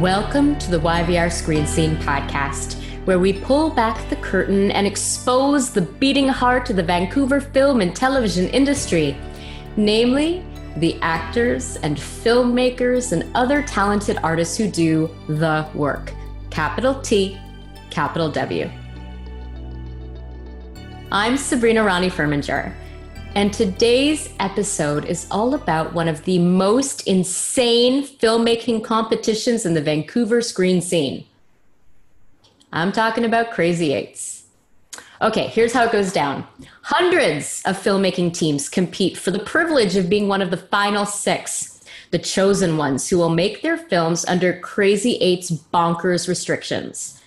Welcome to the YVR Screen Scene podcast, where we pull back the curtain and expose the beating heart of the Vancouver film and television industry, namely the actors and filmmakers and other talented artists who do the work. Capital T, capital W. I'm Sabrina Rani Furminger. And today's episode is all about one of the most insane filmmaking competitions in the Vancouver screen scene. I'm talking about Crazy Eights. Okay, here's how it goes down. Hundreds of filmmaking teams compete for the privilege of being one of the final six, the chosen ones who will make their films under Crazy Eight's bonkers restrictions.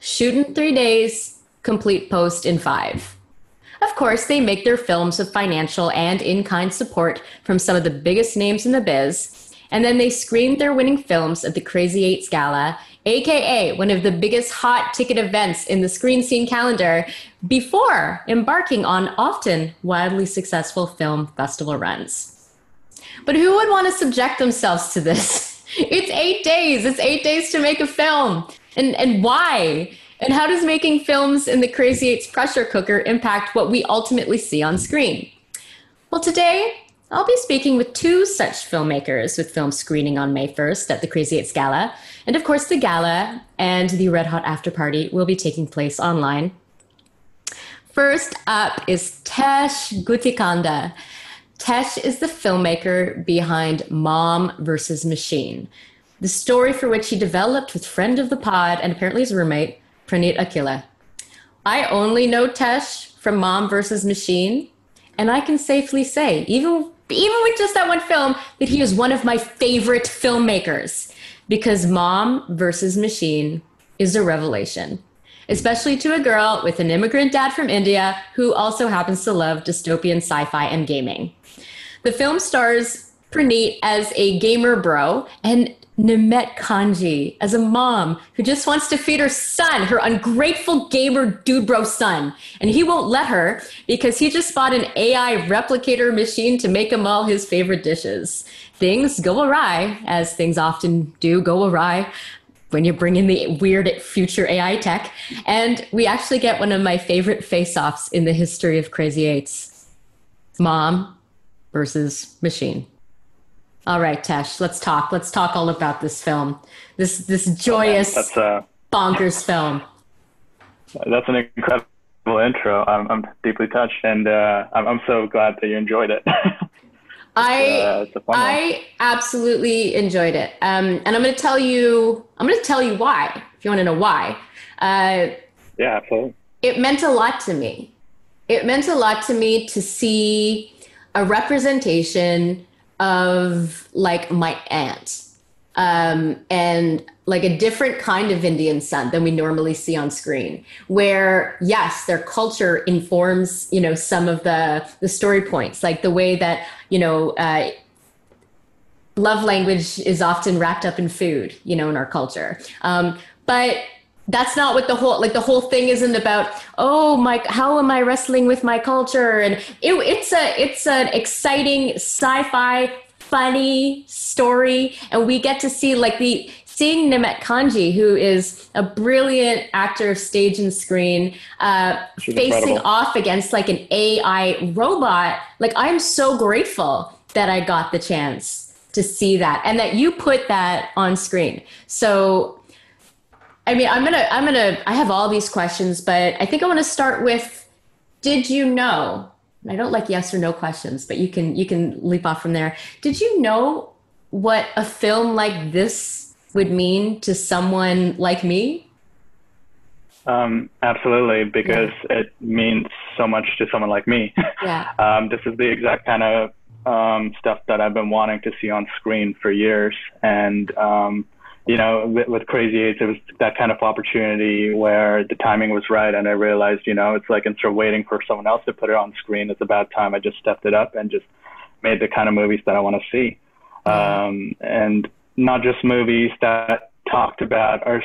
Shoot in three days, complete post in five. Of course, they make their films with financial and in kind support from some of the biggest names in the biz. And then they screen their winning films at the Crazy Eights Gala, aka one of the biggest hot ticket events in the screen scene calendar, before embarking on often wildly successful film festival runs. But who would want to subject themselves to this? It's eight days. It's eight days to make a film. And, and why? And how does making films in the Crazy Eights pressure cooker impact what we ultimately see on screen? Well, today I'll be speaking with two such filmmakers with film screening on May 1st at the Crazy Eights Gala. And of course, the gala and the Red Hot After Party will be taking place online. First up is Tesh Guttikonda. Tesh is the filmmaker behind Mom versus Machine, the story for which he developed with friend of the pod and apparently his roommate, Praneet Akilla. I only know Tesh from Mom versus Machine, and I can safely say, even even with just that one film, that he is one of my favorite filmmakers because Mom versus Machine is a revelation, especially to a girl with an immigrant dad from India who also happens to love dystopian sci-fi and gaming. The film stars Praneet as a gamer bro and Nimet Kanji as a mom who just wants to feed her son, her ungrateful gamer dude bro son. And he won't let her because he just bought an AI replicator machine to make him all his favorite dishes. Things go awry, as things often do go awry when you bring in the weird future AI tech. And we actually get one of my favorite face offs in the history of Crazy Eights mom versus machine. All right, Tesh, let's talk. Let's talk all about this film. This this joyous, that's, uh, bonkers film. That's an incredible intro. I'm, I'm deeply touched, and uh, I'm, I'm so glad that you enjoyed it. I uh, I absolutely enjoyed it, um, and I'm going to tell you. I'm going to tell you why. If you want to know why. Uh, yeah, absolutely. It meant a lot to me. It meant a lot to me to see a representation of like my aunt um, and like a different kind of Indian son than we normally see on screen. Where yes, their culture informs you know some of the the story points, like the way that you know. Uh, love language is often wrapped up in food, you know, in our culture. Um, but that's not what the whole like the whole thing isn't about oh my how am i wrestling with my culture and it, it's a it's an exciting sci-fi funny story and we get to see like the seeing Nimet Kanji, who is a brilliant actor of stage and screen, uh, facing incredible. off against like an AI robot. Like I'm so grateful that I got the chance to see that and that you put that on screen. So I mean, I'm gonna, I'm gonna, I have all these questions, but I think I want to start with, did you know? I don't like yes or no questions, but you can, you can leap off from there. Did you know what a film like this would mean to someone like me? Um, absolutely, because yeah. it means so much to someone like me. Yeah. um, this is the exact kind of um, stuff that I've been wanting to see on screen for years, and um, you know, with, with Crazy Eights, it was that kind of opportunity where the timing was right, and I realized, you know, it's like instead of waiting for someone else to put it on screen, it's about time I just stepped it up and just made the kind of movies that I want to see, um, and not just movies that talked about our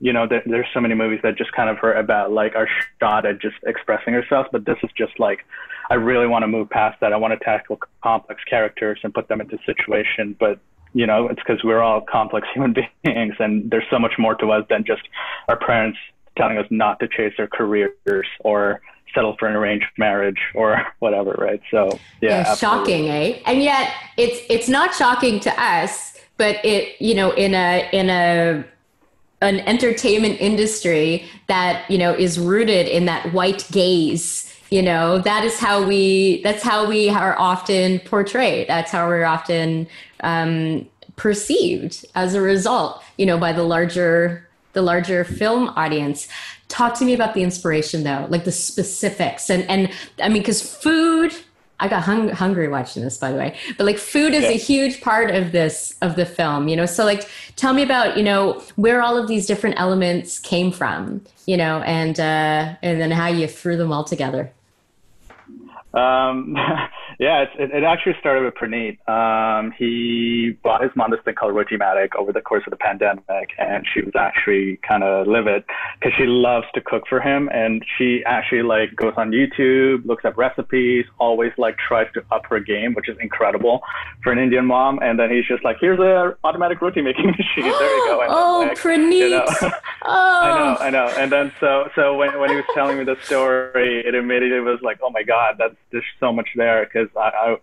you know, there, there's so many movies that just kind of are about like our shot at just expressing ourselves, but this is just like, I really want to move past that. I want to tackle complex characters and put them into situation, but you know, it's because we're all complex human beings, and there's so much more to us than just our parents telling us not to chase our careers or settle for an arranged marriage or whatever, right? So yeah, yeah shocking, eh? And yet it's it's not shocking to us, but it you know in a in a an entertainment industry that you know is rooted in that white gaze you know that is how we that's how we are often portrayed that's how we're often um, perceived as a result you know by the larger the larger film audience talk to me about the inspiration though like the specifics and and i mean because food I got hung- hungry watching this, by the way. But like, food is yeah. a huge part of this of the film, you know. So like, tell me about you know where all of these different elements came from, you know, and uh, and then how you threw them all together. Um, yeah, it, it, actually started with Praneet. Um, he bought his mom this thing called Rotimatic over the course of the pandemic, and she was actually kind of livid because she loves to cook for him, and she actually like goes on YouTube, looks up recipes, always like tries to up her game, which is incredible for an Indian mom. And then he's just like, "Here's a automatic roti making machine. there you go." And oh, like, Praneet. You know, oh. I know, I know. And then so so when when he was telling me the story, it immediately was like, "Oh my God, that's there's so much there because I, I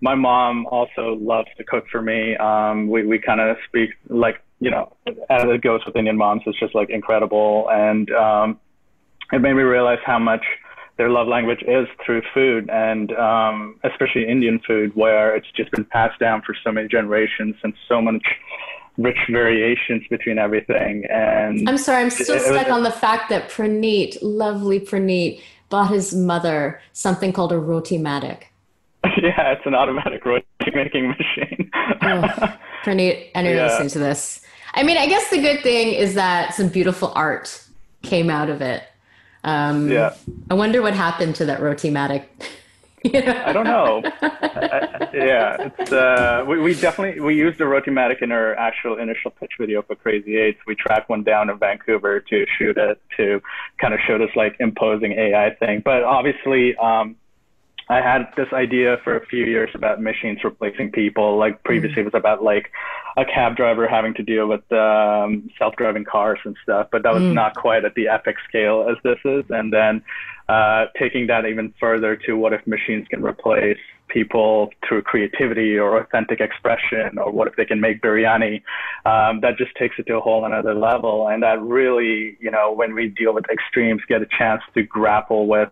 my mom also loves to cook for me. Um, we we kind of speak like you know as it goes with Indian moms, it's just like incredible, and um, it made me realize how much their love language is through food, and um, especially Indian food, where it's just been passed down for so many generations and so much rich variations between everything. And I'm sorry, I'm still it, stuck it was, on the fact that Praneet, lovely Praneet bought his mother something called a Rotimatic. Yeah, it's an automatic roti making machine. oh, Praneet, anyone yeah. listening to this. I mean, I guess the good thing is that some beautiful art came out of it. Um, yeah. I wonder what happened to that Rotimatic. I don't know. I, yeah, it's uh, we, we definitely we used the Rotimatic in our actual initial pitch video for Crazy Eights. We tracked one down in Vancouver to shoot it to kind of show this like imposing AI thing. But obviously, um, I had this idea for a few years about machines replacing people. Like previously, mm-hmm. it was about like a cab driver having to deal with um, self-driving cars and stuff, but that was mm. not quite at the epic scale as this is. And then uh, taking that even further to what if machines can replace people through creativity or authentic expression, or what if they can make biryani? Um, that just takes it to a whole another level. And that really, you know, when we deal with extremes, get a chance to grapple with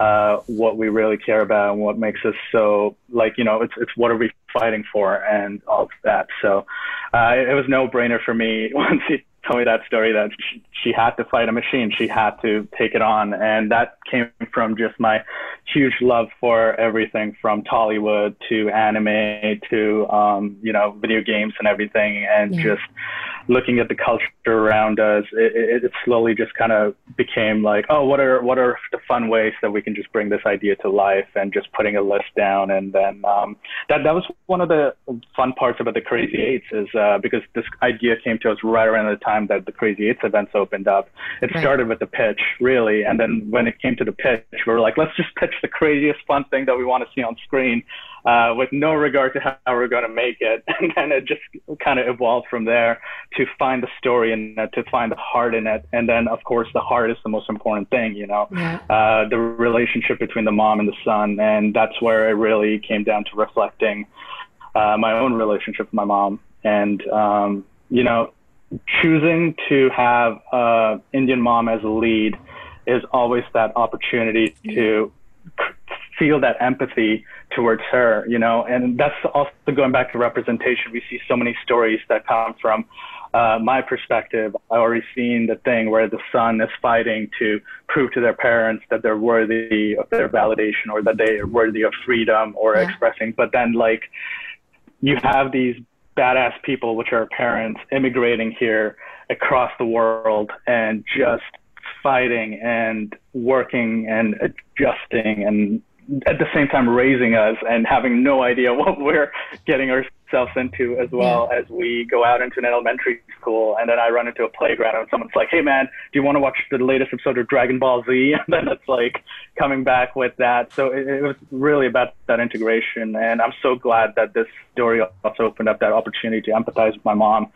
uh, what we really care about and what makes us so like you know it's it's what are we fighting for and all of that. So uh, it was no brainer for me once he told me that story that she, she had to fight a machine. She had to take it on. And that came from just my huge love for everything from Tollywood to anime to um, you know video games and everything and yeah. just looking at the culture around us, it, it slowly just kind of became like, oh, what are what are the fun ways that we can just bring this idea to life, and just putting a list down, and then um, that that was one of the fun parts about the Crazy Eights is uh, because this idea came to us right around the time that the Crazy Eights events opened up. It right. started with the pitch, really, and then when it came to the pitch, we were like, let's just pitch the craziest fun thing that we want to see on screen uh, with no regard to how we're going to make it. And then it just kind of evolved from there to find the story and to find the heart in it. And then, of course, the heart is the most important thing, you know, yeah. uh, the relationship between the mom and the son. And that's where it really came down to reflecting uh, my own relationship with my mom. And, um, you know, choosing to have uh, Indian mom as a lead is always that opportunity to feel that empathy towards her, you know, and that's also going back to representation. We see so many stories that come from uh, my perspective. I've already seen the thing where the son is fighting to prove to their parents that they're worthy of their validation or that they are worthy of freedom or yeah. expressing, but then like you have these badass people, which are parents, immigrating here across the world and just fighting and working and adjusting and at the same time raising us and having no idea what we're getting ourselves into as well yeah. as we go out into an elementary school and then I run into a playground and someone's like, Hey man, do you want to watch the latest episode of Dragon Ball Z? And then it's like coming back with that. So it, it was really about that integration and I'm so glad that this story also opened up that opportunity to empathize with my mom.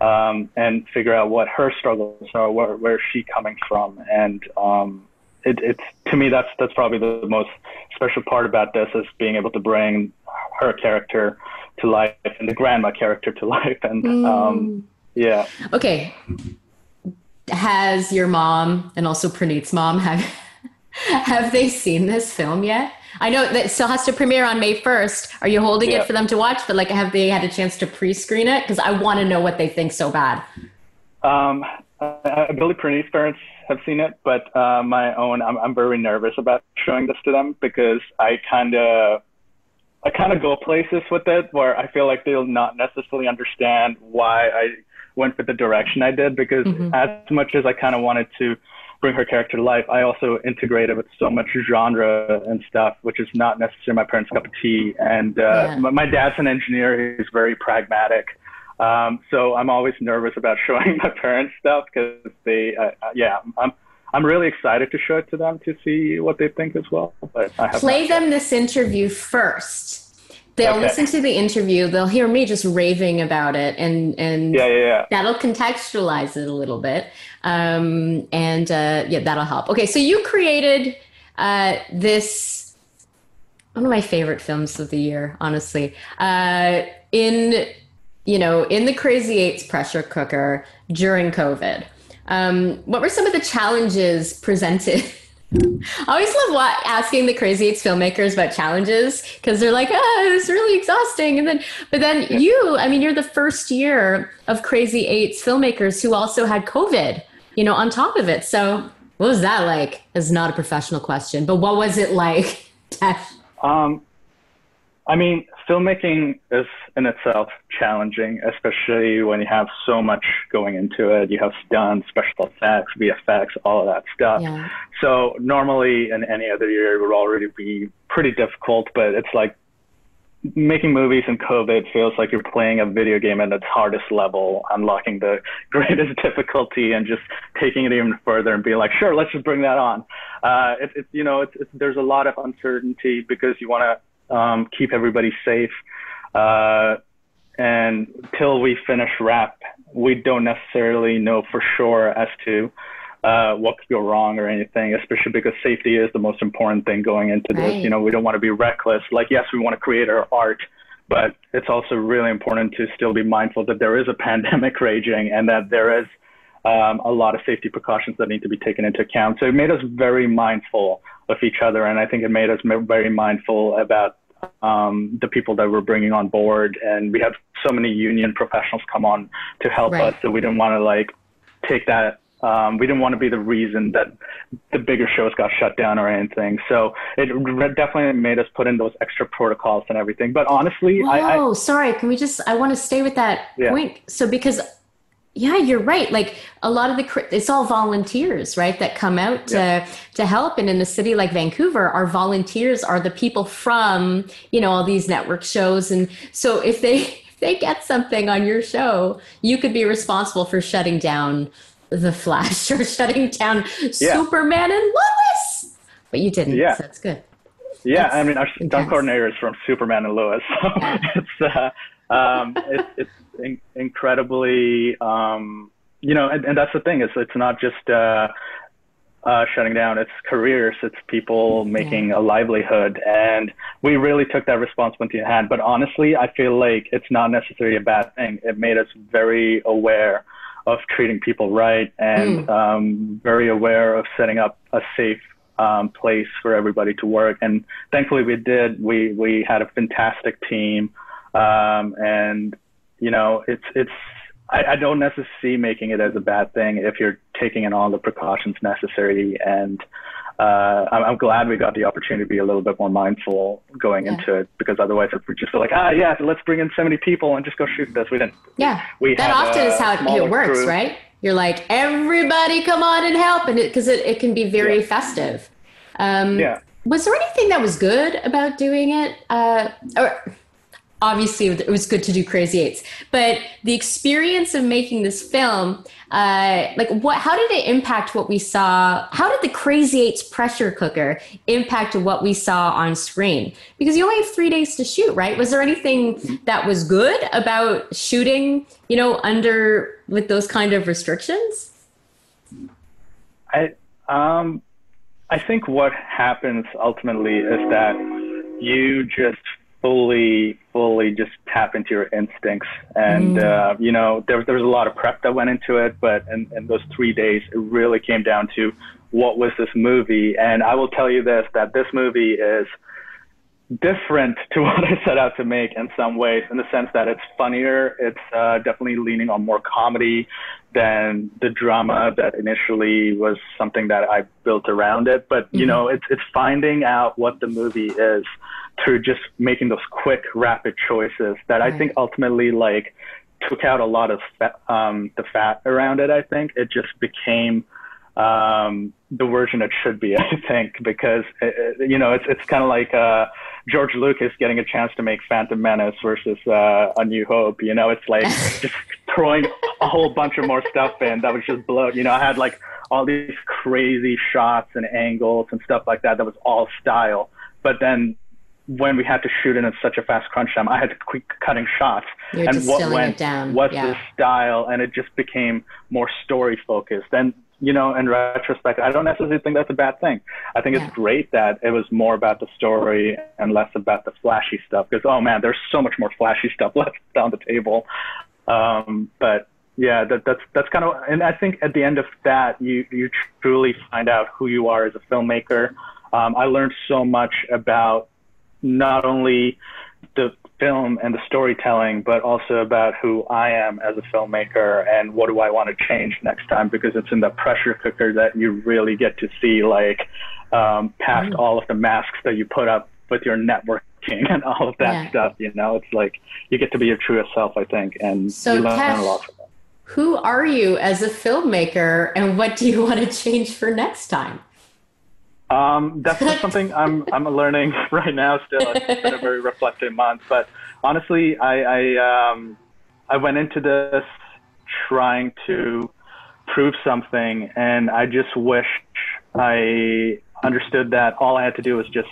Um, and figure out what her struggles are, where, where she's coming from, and um, it, it's to me that's that's probably the most special part about this is being able to bring her character to life and the grandma character to life and mm. um, yeah okay has your mom and also Praneet's mom have have they seen this film yet I know that still has to premiere on May 1st. Are you holding yeah. it for them to watch? But like, have they had a chance to pre-screen it? Because I want to know what they think so bad. Um, uh, Billy Praneet's parents have seen it, but uh, my own, I'm, I'm very nervous about showing this to them because I kind of, I kind of go places with it where I feel like they'll not necessarily understand why I went with the direction I did because mm-hmm. as much as I kind of wanted to bring her character to life, I also integrated with so much genre and stuff, which is not necessarily my parents' cup of tea. And uh, yeah. my, my dad's an engineer; he's very pragmatic. Um, so I'm always nervous about showing my parents stuff because they, uh, yeah, I'm, I'm really excited to show it to them to see what they think as well. But play them this interview first. They'll okay. listen to the interview. They'll hear me just raving about it, and and yeah, yeah, yeah. that'll contextualize it a little bit, um, and uh, yeah, that'll help. Okay, so you created uh, this one of my favorite films of the year, honestly. Uh, in you know, in the Crazy Eights pressure cooker during COVID. Um, what were some of the challenges presented? I always love what, asking the Crazy Eights filmmakers about challenges because they're like, oh, it's really exhausting. And then, but then you, I mean, you're the first year of Crazy Eights filmmakers who also had COVID, you know, on top of it. So what was that like? Is not a professional question, but what was it like? um, I mean, filmmaking is in itself challenging, especially when you have so much going into it. You have stunts, special effects, VFX, all of that stuff. Yeah. So normally in any other year it would already be pretty difficult, but it's like making movies in COVID feels like you're playing a video game at its hardest level, unlocking the greatest difficulty and just taking it even further and being like, sure, let's just bring that on. Uh, it, it, you know, it's, it's, there's a lot of uncertainty because you want to um, keep everybody safe. Uh, and till we finish wrap, we don't necessarily know for sure as to uh, what could go wrong or anything, especially because safety is the most important thing going into right. this. You know, we don't want to be reckless. Like, yes, we want to create our art, but it's also really important to still be mindful that there is a pandemic raging and that there is um, a lot of safety precautions that need to be taken into account. So it made us very mindful of each other, and I think it made us very mindful about um, the people that we're bringing on board. And we have so many union professionals come on to help right. us, so we didn't want to like take that. Um, we didn't want to be the reason that the bigger shows got shut down or anything. So it definitely made us put in those extra protocols and everything. But honestly, oh, sorry, can we just? I want to stay with that yeah. point. So because yeah you're right. Like a lot of the it's all volunteers right that come out to yeah. to help. And in a city like vancouver our volunteers are the people from you know all these network shows. And so if they if they get something on your show you could be responsible for shutting down the flash or shutting down yeah. superman and lois. But you didn't yeah. so that's good. Yeah that's i mean our stunt coordinator is from superman and lois. So yeah. it's uh um, it, it's in, incredibly, um, you know, and, and, that's the thing. It's it's not just uh, uh, shutting down. It's careers. It's people making yeah. a livelihood, and we really took that responsibility in hand. But honestly, I feel like it's not necessarily a bad thing. It made us very aware of treating people right, and mm. um, very aware of setting up a safe um, place for everybody to work. And thankfully, we did. We we had a fantastic team. Um, and you know, it's it's I, I don't necessarily see making it as a bad thing if you're taking in all the precautions necessary and uh, I'm, I'm, glad we got the opportunity to be a little bit more mindful going yeah. into it because otherwise it would just be like, ah, yeah, let's bring in 70 people and just go shoot this. We didn't. Yeah. We that often is how it works, crew. right? You're like, everybody come on and help. And because it, it, it, can be very yeah. festive. Um, yeah. Was there anything that was good about doing it? Uh, or, obviously it was good to do crazy eights. But the experience of making this film uh, like what how did it impact what we saw? How did the crazy eights pressure cooker impact what we saw on screen? Because you only have three days to shoot right? Was there anything that was good about shooting you know under with those kind of restrictions? I um i think what happens ultimately is that you just fully, fully just tap into your instincts. And, mm. uh, you know, there, there was a lot of prep that went into it, but in, in those three days, it really came down to what was this movie. And I will tell you this, that this movie is different to what I set out to make in some ways, in the sense that it's funnier. It's uh, definitely leaning on more comedy than the drama that initially was something that I built around it. But, you mm-hmm. know, it's, it's finding out what the movie is through just making those quick, rapid choices that right. I think ultimately like took out a lot of fat, um, the fat around it. I think it just became um, the version it should be. I think because it, uh, you know it's it's kind of like uh, George Lucas getting a chance to make Phantom Menace versus uh, A New Hope. You know, it's like just throwing a whole bunch of more stuff in that was just bloat. You know, I had like all these crazy shots and angles and stuff like that that was all style. But then when we had to shoot in such a fast crunch time, I had to keep cutting shots. You're and what went was yeah. the style, and it just became more story focused. And you know, in retrospect, I don't necessarily think that's a bad thing. I think yeah. it's great that it was more about the story and less about the flashy stuff. Because oh man, there's so much more flashy stuff left on the table. Um, but yeah, that, that's that's kind of, and I think at the end of that, you you truly find out who you are as a filmmaker. Um, I learned so much about not only the film and the storytelling, but also about who I am as a filmmaker and what do I want to change next time because it's in the pressure cooker that you really get to see like um, past mm. all of the masks that you put up with your networking and all of that yeah. stuff. You know, it's like you get to be your truest self, I think, and so you learn a lot from that. Who are you as a filmmaker, and what do you want to change for next time? Um, definitely something I'm I'm learning right now. Still, it's been a very reflective month. But honestly, I I, um, I went into this trying to prove something, and I just wish I understood that all I had to do was just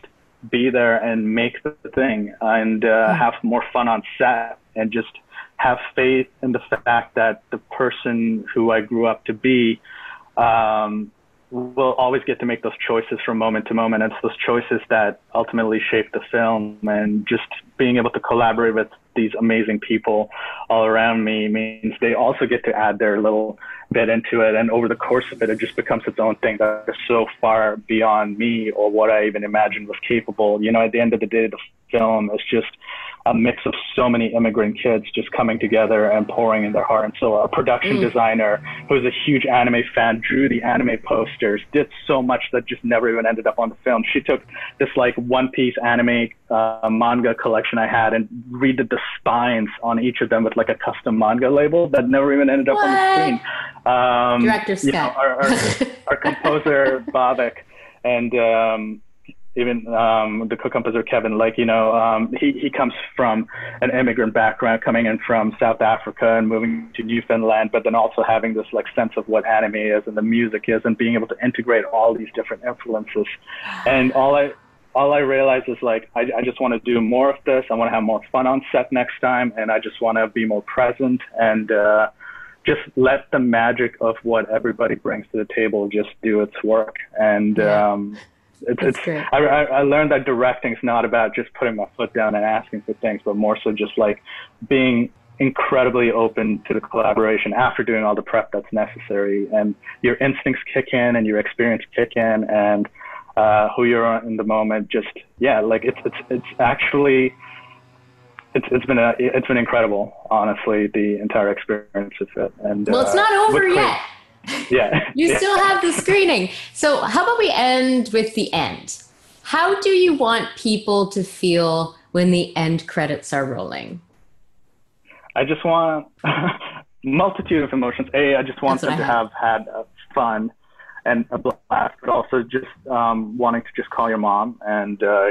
be there and make the thing, and uh, hmm. have more fun on set, and just have faith in the fact that the person who I grew up to be um, we'll always get to make those choices from moment to moment. And it's those choices that ultimately shape the film, and just being able to collaborate with these amazing people all around me means they also get to add their little bit into it. And over the course of it, it just becomes its own thing that is so far beyond me or what I even imagined was capable. You know, at the end of the day, the film is just a mix of so many immigrant kids just coming together and pouring in their heart and soul. A production mm. designer who's a huge anime fan drew the anime posters, did so much that just never even ended up on the film. She took this like One Piece anime uh, manga collection I had and redid the spines on each of them with like a custom manga label that never even ended up what? on the screen. Um, Director Scott. You know, our, our, our composer Bhavik and um, even um, the co-composer Kevin, like you know, um, he he comes from an immigrant background, coming in from South Africa and moving to Newfoundland, but then also having this like sense of what anime is and the music is, and being able to integrate all these different influences. And all I all I realize is like I, I just want to do more of this. I want to have more fun on set next time, and I just want to be more present and. Uh, just let the magic of what everybody brings to the table just do its work and yeah. um, it's, it's I, I learned that directing is not about just putting my foot down and asking for things, but more so just like being incredibly open to the collaboration after doing all the prep that's necessary, and your instincts kick in and your experience kick in, and uh, who you're in the moment. Just yeah, like it's it's it's actually. It's, it's been a, it's been incredible, honestly, the entire experience of it. And well, it's uh, not over yet. Yeah. You yeah. still have the screening. So, how about we end with the end? How do you want people to feel when the end credits are rolling? I just want multitude of emotions. A, I just want them to have had fun and a blast, but also just um, wanting to just call your mom and, uh,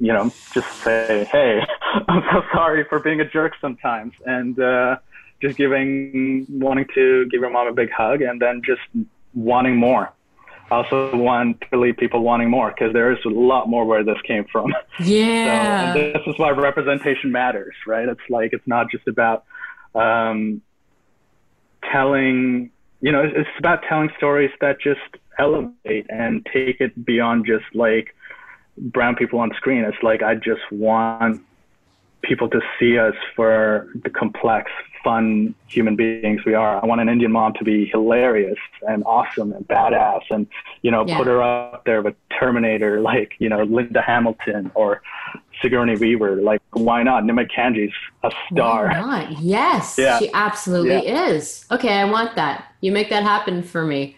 you know, just say, hey, I'm so sorry for being a jerk sometimes. And uh, just giving, wanting to give your mom a big hug and then just wanting more. I also want to leave people wanting more because there is a lot more where this came from. Yeah. So this is why representation matters, right? It's like it's not just about um, telling, you know, it's about telling stories that just elevate and take it beyond just like brown people on screen. It's like I just want people to see us for the complex, fun human beings we are. I want an Indian mom to be hilarious and awesome and badass and, you know, Yeah. put her up there with Terminator, like, you know, Linda Hamilton or Sigourney Weaver. Like, why not? Nimet Kanji's a star. Why not? Yes, Yeah. she absolutely is. Okay, I want that. You make that happen for me.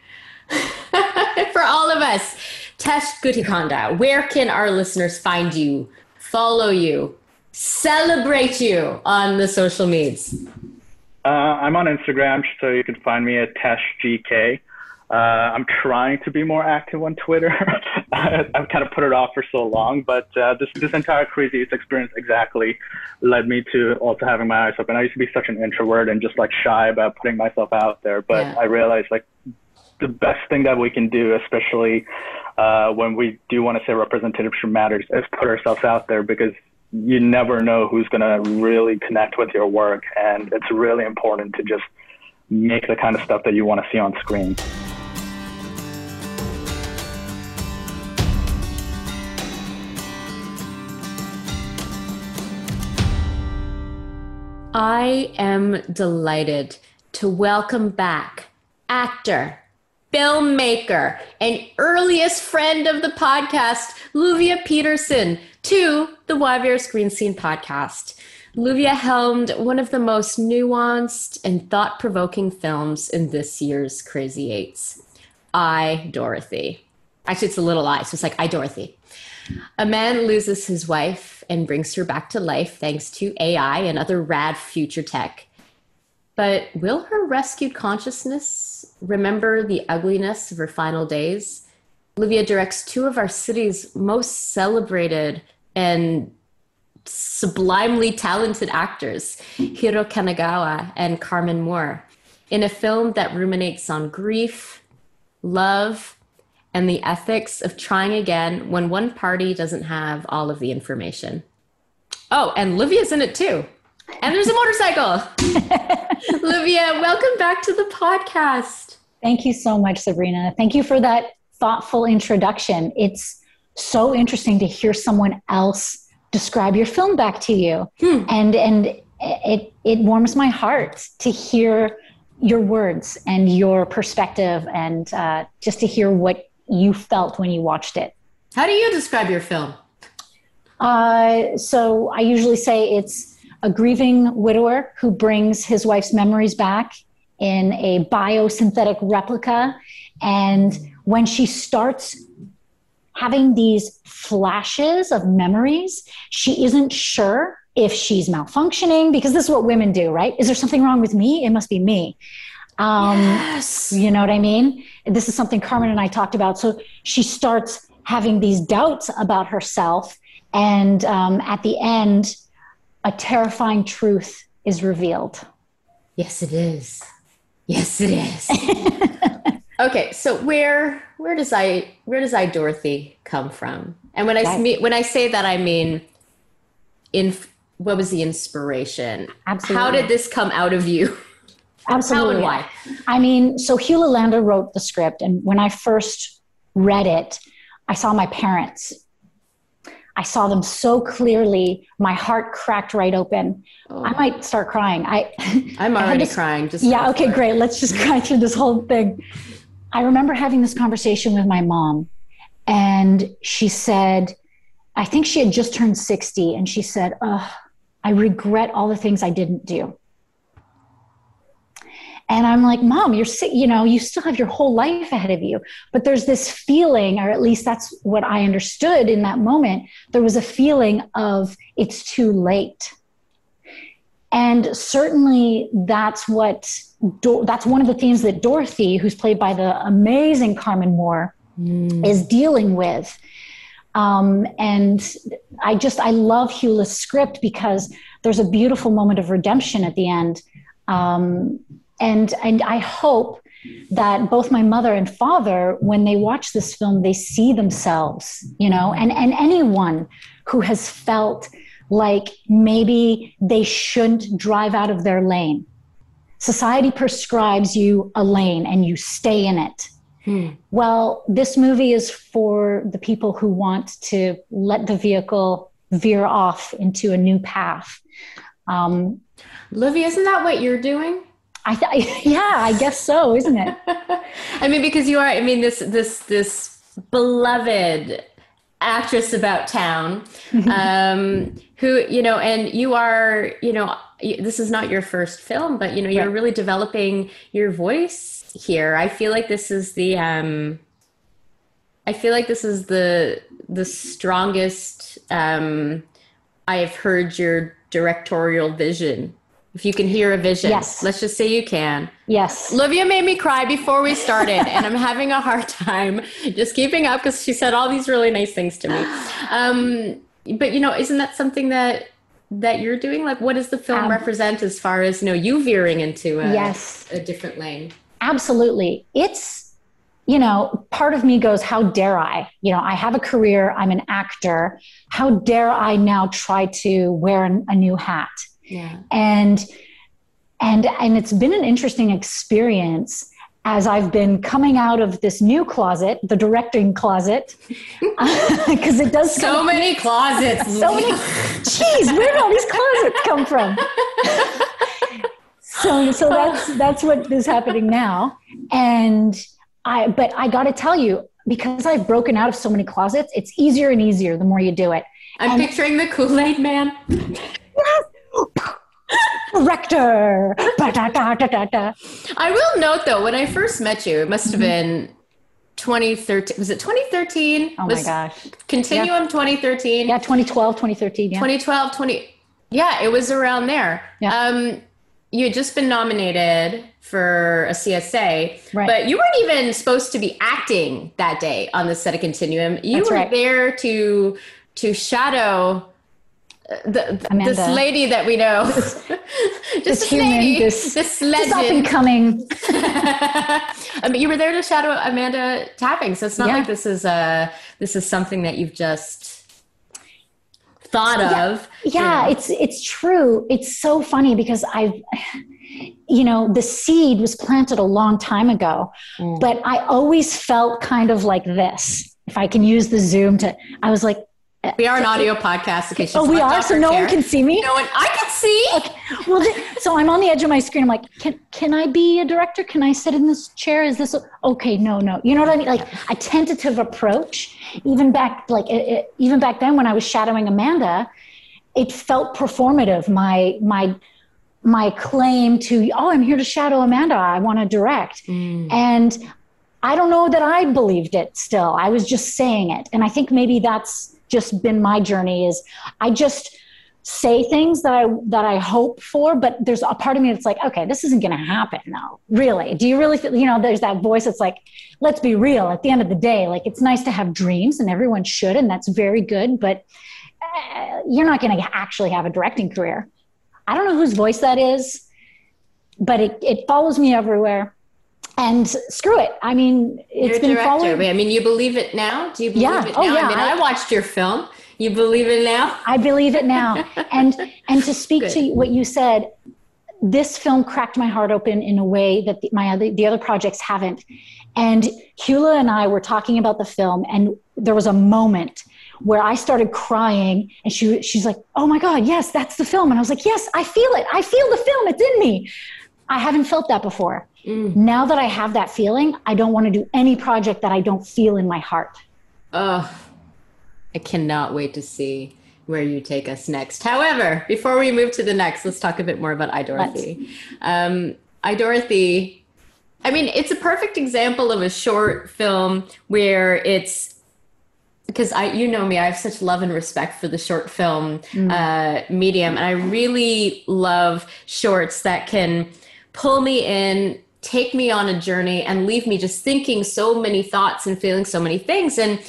for all of us. Tesh Guttikonda, where can our listeners find you, follow you, celebrate you on the social medias? Uh, I'm on Instagram, so you can find me at TeshGK. Uh, I'm trying to be more active on Twitter. I've kind of put it off for so long, but uh, this this entire crazy experience exactly led me to also having my eyes open. I used to be such an introvert and just like shy about putting myself out there, but Yeah. I realized like the best thing that we can do, especially uh, when we do want to say representation matters, is put ourselves out there because you never know who's going to really connect with your work. And it's really important to just make the kind of stuff that you want to see on screen. I am delighted to welcome back actor, filmmaker, and earliest friend of the podcast, Luvia Petersen, to the YVR Screen Scene podcast. Luvia helmed one of the most nuanced and thought provoking films in this year's Crazy Eights I, Dorothy. Actually, it's a little I, so it's like I, Dorothy. A man loses his wife and brings her back to life thanks to AI and other rad future tech. But will her rescued consciousness remember the ugliness of her final days? Olivia directs two of our city's most celebrated and sublimely talented actors, Hiro Kanagawa and Carmen Moore, in a film that ruminates on grief, love, and the ethics of trying again when one party doesn't have all of the information. Oh, and Livia's in it too. And there's a motorcycle. Livia, welcome back to the podcast. Thank you so much, Sabrina. Thank you for that thoughtful introduction. It's so interesting to hear someone else describe your film back to you. Hmm. And and it it warms my heart to hear your words and your perspective and uh, just to hear what you felt when you watched it. How do you describe your film? Uh, so I usually say it's a grieving widower who brings his wife's memories back in a biosynthetic replica. And when she starts having these flashes of memories, she isn't sure if she's malfunctioning because this is what women do, right? Is there something wrong with me? It must be me. Um, Yes. you know what I mean? This is something Carmen and I talked about. So she starts having these doubts about herself. And um, at the end, a terrifying truth is revealed. Yes, it is. Yes, it is. okay, so where where does I where does I Dorothy come from? And when I when I say that, I mean, in what was the inspiration? Absolutely. How did this come out of you? Absolutely. How and why? I mean, so Hugh Lander wrote the script, and when I first read it, I saw my parents. I saw them so clearly. My heart cracked right open. Oh. I might start crying. I I'm I had already crying. Just yeah okay great let's just cry through this whole thing i remember having this conversation with my mom and she said i think she had just turned 60 and she said i regret all the things i didn't do And I'm like, Mom, you're sick, you know, you still have your whole life ahead of you. But there's this feeling, or at least that's what I understood in that moment. There was a feeling of it's too late. And certainly that's what, that's one of the themes that Dorothy, who's played by the amazing Carmen Moore, mm. is dealing with. Um, and I just, I love Hula's script because there's a beautiful moment of redemption at the end. Um, and and I hope that both my mother and father, when they watch this film, they see themselves, you know, and and anyone who has felt like maybe they shouldn't drive out of their lane. Society prescribes you a lane and you stay in it. Hmm. Well, this movie is for the people who want to let the vehicle veer off into a new path. Um, Livy, isn't that what you're doing? I th- yeah, I guess so, isn't it? I mean, because you are. I mean, this this this beloved actress about town, um, who you know, and you are, you know, this is not your first film, but you know, you're right. really developing your voice here. I feel like this is the. Um, I feel like this is the the strongest um, I have heard your directorial vision if you can hear a vision. Yes. Let's just say you can. Yes. Livia made me cry before we started, and I'm having a hard time just keeping up because she said all these really nice things to me. Um, but you know, isn't that something that that you're doing? Like, what does the film um, represent as far as you know you veering into a, yes. a different lane? Absolutely. It's you know, part of me goes, how dare I? You know, I have a career, I'm an actor. How dare I now try to wear an, a new hat? Yeah. And and and it's been an interesting experience as I've been coming out of this new closet, the directing closet, because it does so many closets. so many. Jeez, where did all these closets come from? so, so that's that's what is happening now, and I. But I got to tell you, because I've broken out of so many closets, it's easier and easier the more you do it. I'm and, picturing the Kool Aid Man. Yes, director. I will note though, when I first met you, it must have mm-hmm. been 2013. Was it 2013? Oh my gosh. Continuum yeah. 2013. Yeah, 2012, 2013. Yeah. 2012, 20. Yeah, it was around there. Yeah. Um, you had just been nominated for a CSA, right. but you weren't even supposed to be acting that day on the set of Continuum. You That's were right. there to to shadow the, this lady that we know, this, just this human, lady, this, this legend, up and coming. I mean, you were there to shadow Amanda Tapping, so it's not yeah. like this is a this is something that you've just thought yeah. of. Yeah, you know. it's it's true. It's so funny because I've you know the seed was planted a long time ago, mm. but I always felt kind of like this. If I can use the Zoom to, I was like, we are an audio podcast. Okay, oh, we are. So no chair. one can see me. No one. I can see. Okay. Well, so I'm on the edge of my screen. I'm like, can can I be a director? Can I sit in this chair? Is this okay? No, no. You know what I mean? Like a tentative approach. Even back, like it, even back then when I was shadowing Amanda, it felt performative. My my my claim to oh, I'm here to shadow Amanda. I want to direct, mm. and I don't know that I believed it. Still, I was just saying it, and I think maybe that's just been my journey is I just say things that I that I hope for, but there's a part of me that's like, okay, this isn't going to happen. No, really. Do you really feel? You know, there's that voice that's like, let's be real. At the end of the day, like it's nice to have dreams, and everyone should, and that's very good. But uh, you're not going to actually have a directing career. I don't know whose voice that is, but it it follows me everywhere and screw it. I mean, it's You're been director. followed. I mean, you believe it now? Do you believe yeah. it oh, now? Oh, yeah. I mean, I, I, watched your film. You believe it now? I believe it now. and and to speak Good. to what you said, this film cracked my heart open in a way that the, my other the other projects haven't. And Hula and I were talking about the film, and there was a moment where I started crying, and she she's like, "Oh my God, yes, that's the film," and I was like, "Yes, I feel it. I feel the film. It's in me." I haven't felt that before. Mm. Now that I have that feeling, I don't want to do any project that I don't feel in my heart. Oh, I cannot wait to see where you take us next. However, before we move to the next, let's talk a bit more about I Dorothy. Um, I Dorothy. I mean, it's a perfect example of a short film where it's because I, you know me, I have such love and respect for the short film mm. uh, medium, and I really love shorts that can pull me in, take me on a journey, and leave me just thinking so many thoughts and feeling so many things. And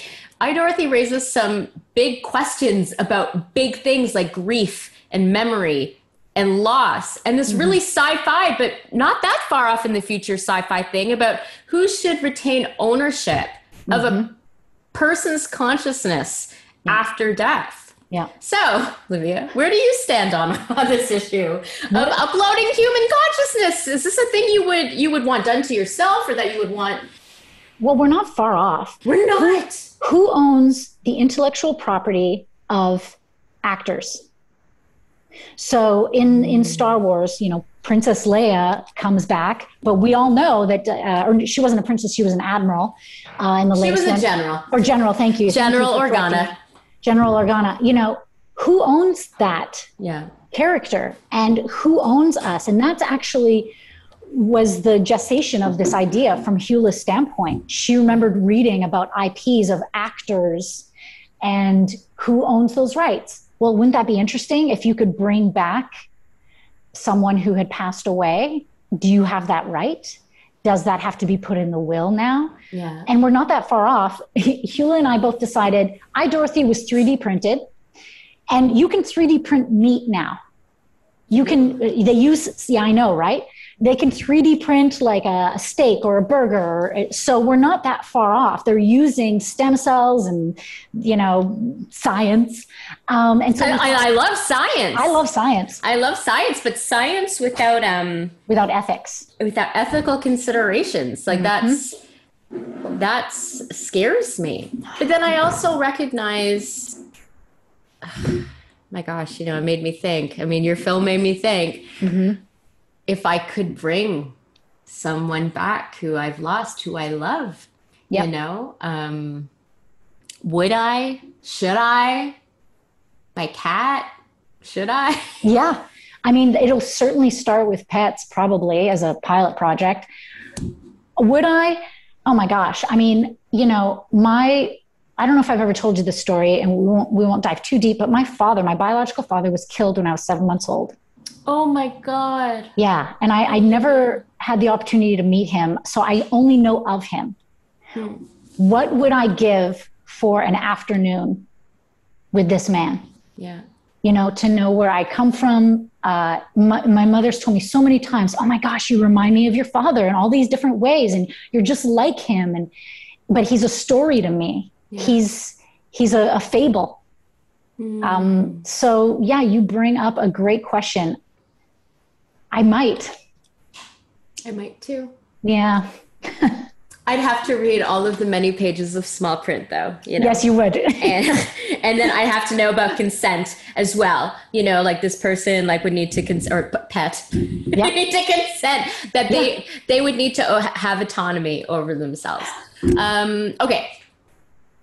I Dorothy raises some big questions about big things like grief and memory and loss and this mm-hmm. really sci-fi but not that far off in the future sci-fi thing about who should retain ownership mm-hmm. of a mm-hmm person's consciousness yeah. after death. Yeah. So, Luvia, where do you stand on, on this issue of uploading human consciousness? Is this a thing you would you would want done to yourself or that you would want Well, we're not far off. We're not. Who, who owns the intellectual property of actors? So in in Star Wars, you know, Princess Leia comes back, but we all know that, uh, or she wasn't a princess, she was an admiral uh, in the. She was a general. Or general, thank you. General thank you Organa. General Organa. You know, who owns that yeah. character and who owns us? And that's actually was the gestation of this idea from Hula's standpoint. She remembered reading about IPs of actors and who owns those rights. Well, wouldn't that be interesting if you could bring back someone who had passed away, do you have that right? Does that have to be put in the will now? Yeah. And we're not that far off. Hula and I both decided I, Dorothy, was 3D printed, and you can 3D print meat now. You can, they use, yeah, I know, right? They can 3D print like a, steak or a burger. So we're not that far off. They're using stem cells and, you know, science. Um, and so I, I, love science. I love science. I love science, but science without um without ethics, without ethical considerations, like mm-hmm. that's that's scares me. But then I also recognize. my gosh, you know, it made me think. I mean, your film made me think. Mm-hmm if I could bring someone back who I've lost, who I love, yep. you know, um, would I? Should I? My cat? Should I? Yeah. I mean, it'll certainly start with pets, probably as a pilot project. Would I? Oh my gosh. I mean, you know, my I don't know if I've ever told you this story, and we won't, we won't dive too deep, but my father, my biological father, was killed when I was seven months old. Oh my God. Yeah. And I, I never had the opportunity to meet him. So I only know of him. Hmm. What would I give for an afternoon with this man? Yeah. You know, to know where I come from. Uh, my, my mother's told me so many times, oh my gosh, you remind me of your father in all these different ways. And you're just like him. And, but he's a story to me. Yeah. He's, he's a, a fable. Mm. Um, so yeah, you bring up a great question. I might. I might too. Yeah. I'd have to read all of the many pages of small print, though. You know? Yes, you would. and, and then I'd have to know about consent as well. You know, like this person like would need to consent or pet yeah. need to consent that they yeah. they would need to have autonomy over themselves. Um, okay,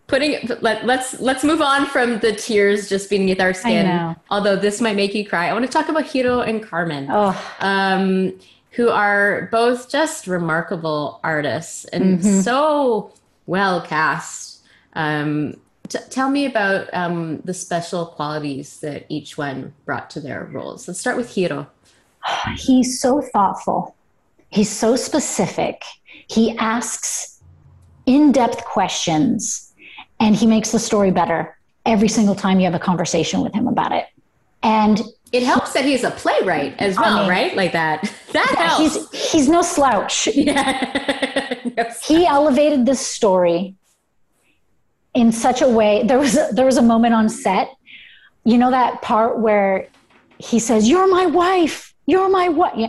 putting let, let's let's move on from the tears just beneath our skin. although this might make you cry i want to talk about hiro and carmen. Oh. um, who are both just remarkable artists and mm-hmm. so well cast. Um, t- tell me about um, the special qualities that each one brought to their roles. Let's start with hiro. He's so thoughtful. He's so specific. He asks in-depth questions and he makes the story better every single time you have a conversation with him about it. And it helps that he's a playwright as well, I mean, right? Like that. That yeah, helps. He's he's no slouch. Yeah. no slouch. He elevated this story in such a way. There was a, there was a moment on set. You know that part where he says, "You're my wife. You're my what?" Yeah.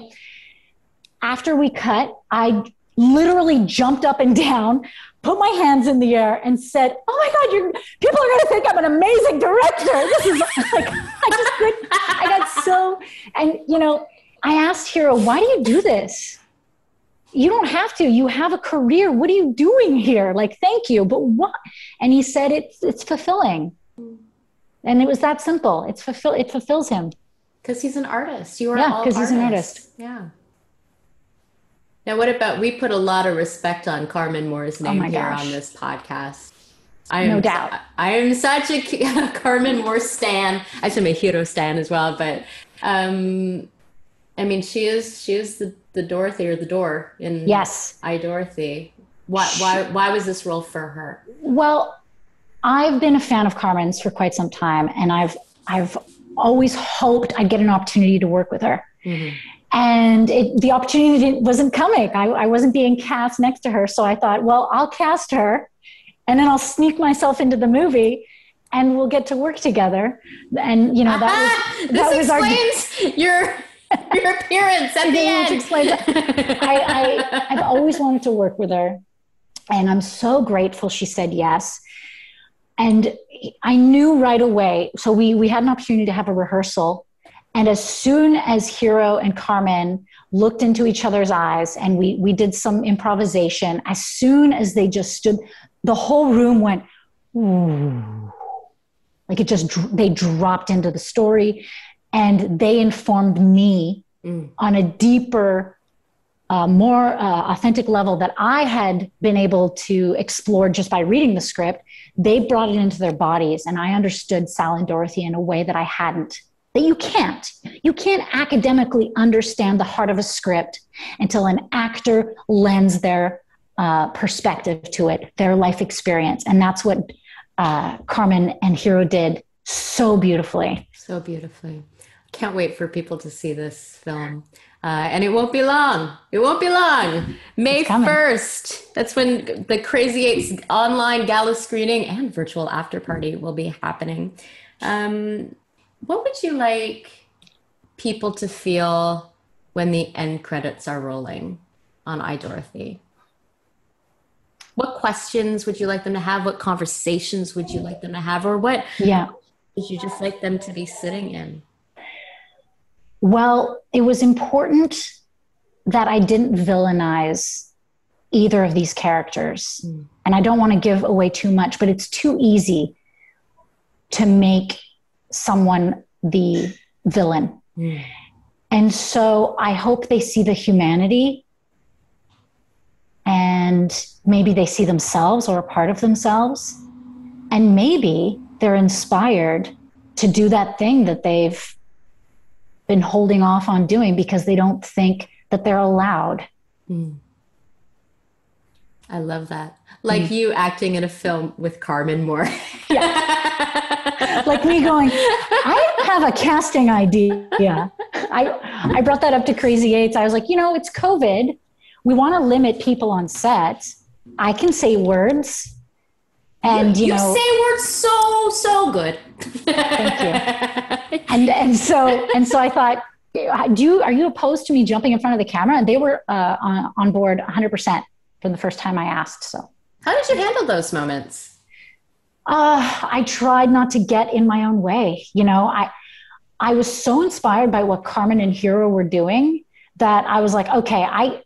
After we cut, I literally jumped up and down put my hands in the air and said, "Oh my God, you people are going to think I'm an amazing director." This is like I just could, I got so, and you know, I asked Hiro, "Why do you do this?" You don't have to. You have a career. What are you doing here? Like, thank you, but what? And he said, "It's it's fulfilling," and it was that simple. It's fulfill. It fulfills him because he's an artist. You are yeah, because he's an artist. Yeah. Now, what about we put a lot of respect on Carmen Moore's name Oh here gosh. on this podcast. I No doubt. I am such a Carmen Moore stan. Actually, I'm a Hiro stan as well. But um, I mean, she is she is the, the Dorothy or the door in Yes. iDorothy. Why why why was this role for her? Well, I've been a fan of Carmen's for quite some time, and I've I've always hoped I'd get an opportunity to work with her. And it, the opportunity wasn't coming. I, I wasn't being cast next to her, so I thought, well, I'll cast her, and then I'll sneak myself into the movie, and we'll get to work together. And you know that was that this was our your your appearance at the end. explains I, I, I've always wanted to work with her, and I'm so grateful she said yes. And I knew right away. So we we had an opportunity to have a rehearsal, and as soon as Hiro and Carmen looked into each other's eyes, and we we did some improvisation. As soon as they just stood, the whole room went. Ooh. Like it just they dropped into the story, and they informed me Mm. on a deeper, uh, more uh, authentic level that I had been able to explore just by reading the script. They brought it into their bodies, and I understood Sal and Dorothy in a way that I hadn't. That you can't. You can't academically understand the heart of a script until an actor lends their uh, perspective to it, their life experience. And that's what uh, Carmen and Hiro did so beautifully. So beautifully. Can't wait for people to see this film. Uh, and it won't be long. It won't be long. May 1st. That's when the Crazy Eights online gala screening and virtual after party will be happening. Um, what would you like people to feel when the end credits are rolling on iDorothy? What questions would you like them to have? What conversations would you like them to have? Or what Yeah. would you just like them to be sitting in? Well, it was important that I didn't villainize either of these characters. Mm. And I don't want to give away too much, but it's too easy to make someone the villain. Mm. And so I hope they see the humanity and maybe they see themselves or a part of themselves. And maybe they're inspired to do that thing that they've been holding off on doing because they don't think that they're allowed. I love that. Like you acting in a film with Carmen Moore. Like me going, I have a casting idea. Yeah. I I brought that up to Crazy Eights. I was like, you know, it's COVID. We want to limit people on set. I can say words. And you, you know say words so so good. Thank you. and and so and so I thought, do you are you opposed to me jumping in front of the camera? And they were uh, on, on board 100 percent from the first time I asked. So How did you handle those moments? uh, I tried not to get in my own way. You know, I I was so inspired by what Carmen and Hiro were doing that I was like, okay, I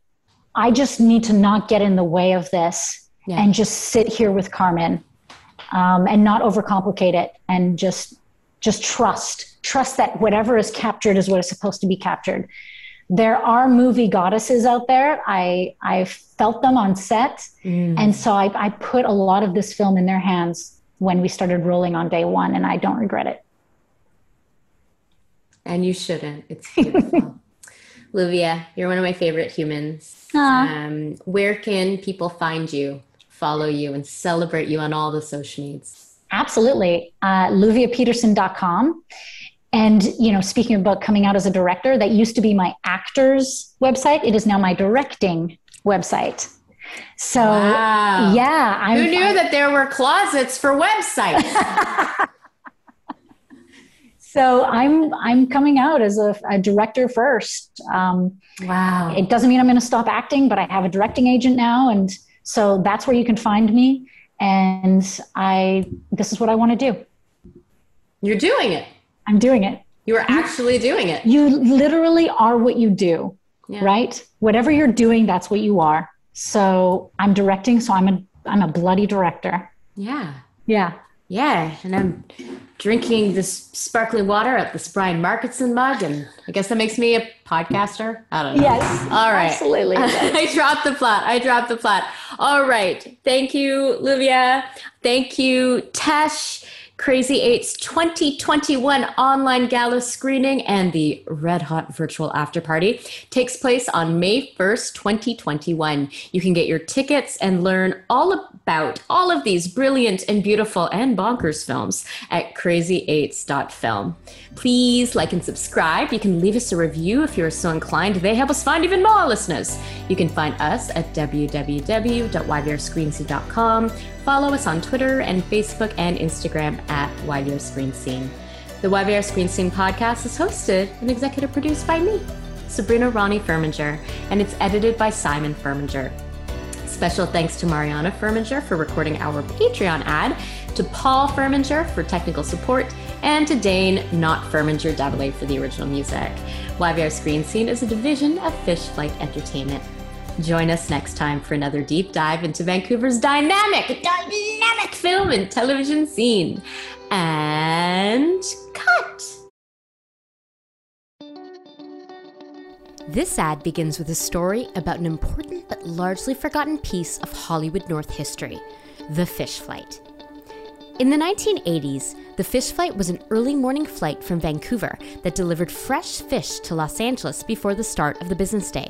I just need to not get in the way of this Yeah. and just sit here with Carmen um, and not overcomplicate it and just just trust trust that whatever is captured is what is supposed to be captured. There are movie goddesses out there. I I felt them on set. And so I, I put a lot of this film in their hands when we started rolling on day one, and I don't regret it. And you shouldn't. It's beautiful. Luvia, you're one of my favorite humans. Um, where can people find you, follow you, and celebrate you on all the social needs? Absolutely. Uh, LuviaPetersen.com. And, you know, speaking about coming out as a director, that used to be my actor's website. It is now my directing website. So, Wow. yeah. I'm, Who knew that there were closets for websites? So I'm I'm coming out as a, a director first. Um, wow. it doesn't mean I'm going to stop acting, but I have a directing agent now, and so that's where you can find me. And I this is what I want to do. You're doing it. I'm doing it. You are actually doing it. You literally are what you do, Yeah. right? Whatever you're doing, that's what you are. So I'm directing, so I'm a I'm a bloody director. Yeah. Yeah. Yeah, and I'm drinking this sparkling water at this Brian Marketson mug, and I guess that makes me a podcaster. I don't know. Yes. All right. Absolutely. I dropped the plot. I dropped the plot. All right. Thank you, Luvia. Thank you, Tesh. Crazy Eights 2021 online gala screening and the Red Hot virtual after party takes place on May 1st, 2021. You can get your tickets and learn all about all of these brilliant and beautiful and bonkers films at crazy8s.film. Please like and subscribe. You can leave us a review if you're so inclined. They help us find even more listeners. You can find us at www.yvrscreenscene.com Follow us on Twitter and Facebook and Instagram at YVR Screen Scene. The YVR Screen Scene podcast is hosted and executive produced by me, Sabrina Ronnie Furminger, and it's edited by Simon Furminger. Special thanks to Mariana Furminger for recording our Patreon ad, to Paul Furminger for technical support, and to Dane Not Furminger Double for the original music. YVR Screen Scene is a division of Fish Flight Entertainment. Join us next time for another deep dive into Vancouver's dynamic, dynamic film and television scene. And cut! This ad begins with a story about an important but largely forgotten piece of Hollywood North history the fish flight. In the 1980s, the fish flight was an early morning flight from Vancouver that delivered fresh fish to Los Angeles before the start of the business day.